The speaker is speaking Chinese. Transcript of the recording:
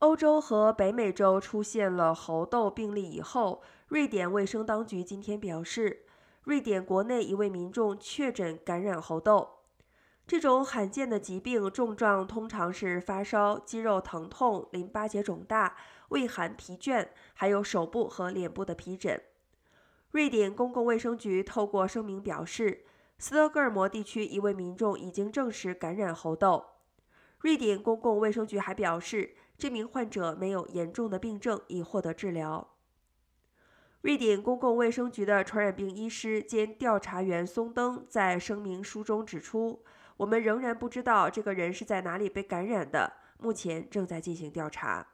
欧洲和北美洲出现了猴痘病例以后，瑞典卫生当局今天表示，瑞典国内一位民众确诊感染猴痘。这种罕见的疾病症状通常是发烧、肌肉疼痛、淋巴结肿大、畏寒疲倦，还有手部和脸部的皮疹。瑞典公共卫生局透过声明表示，斯德哥尔摩地区一位民众已经证实感染猴痘。瑞典公共卫生局还表示，这名患者没有严重的病症，已获得治疗。瑞典公共卫生局的传染病医师兼调查员松登在声明书中指出。我们仍然不知道这个人是在哪里被感染的，目前正在进行调查。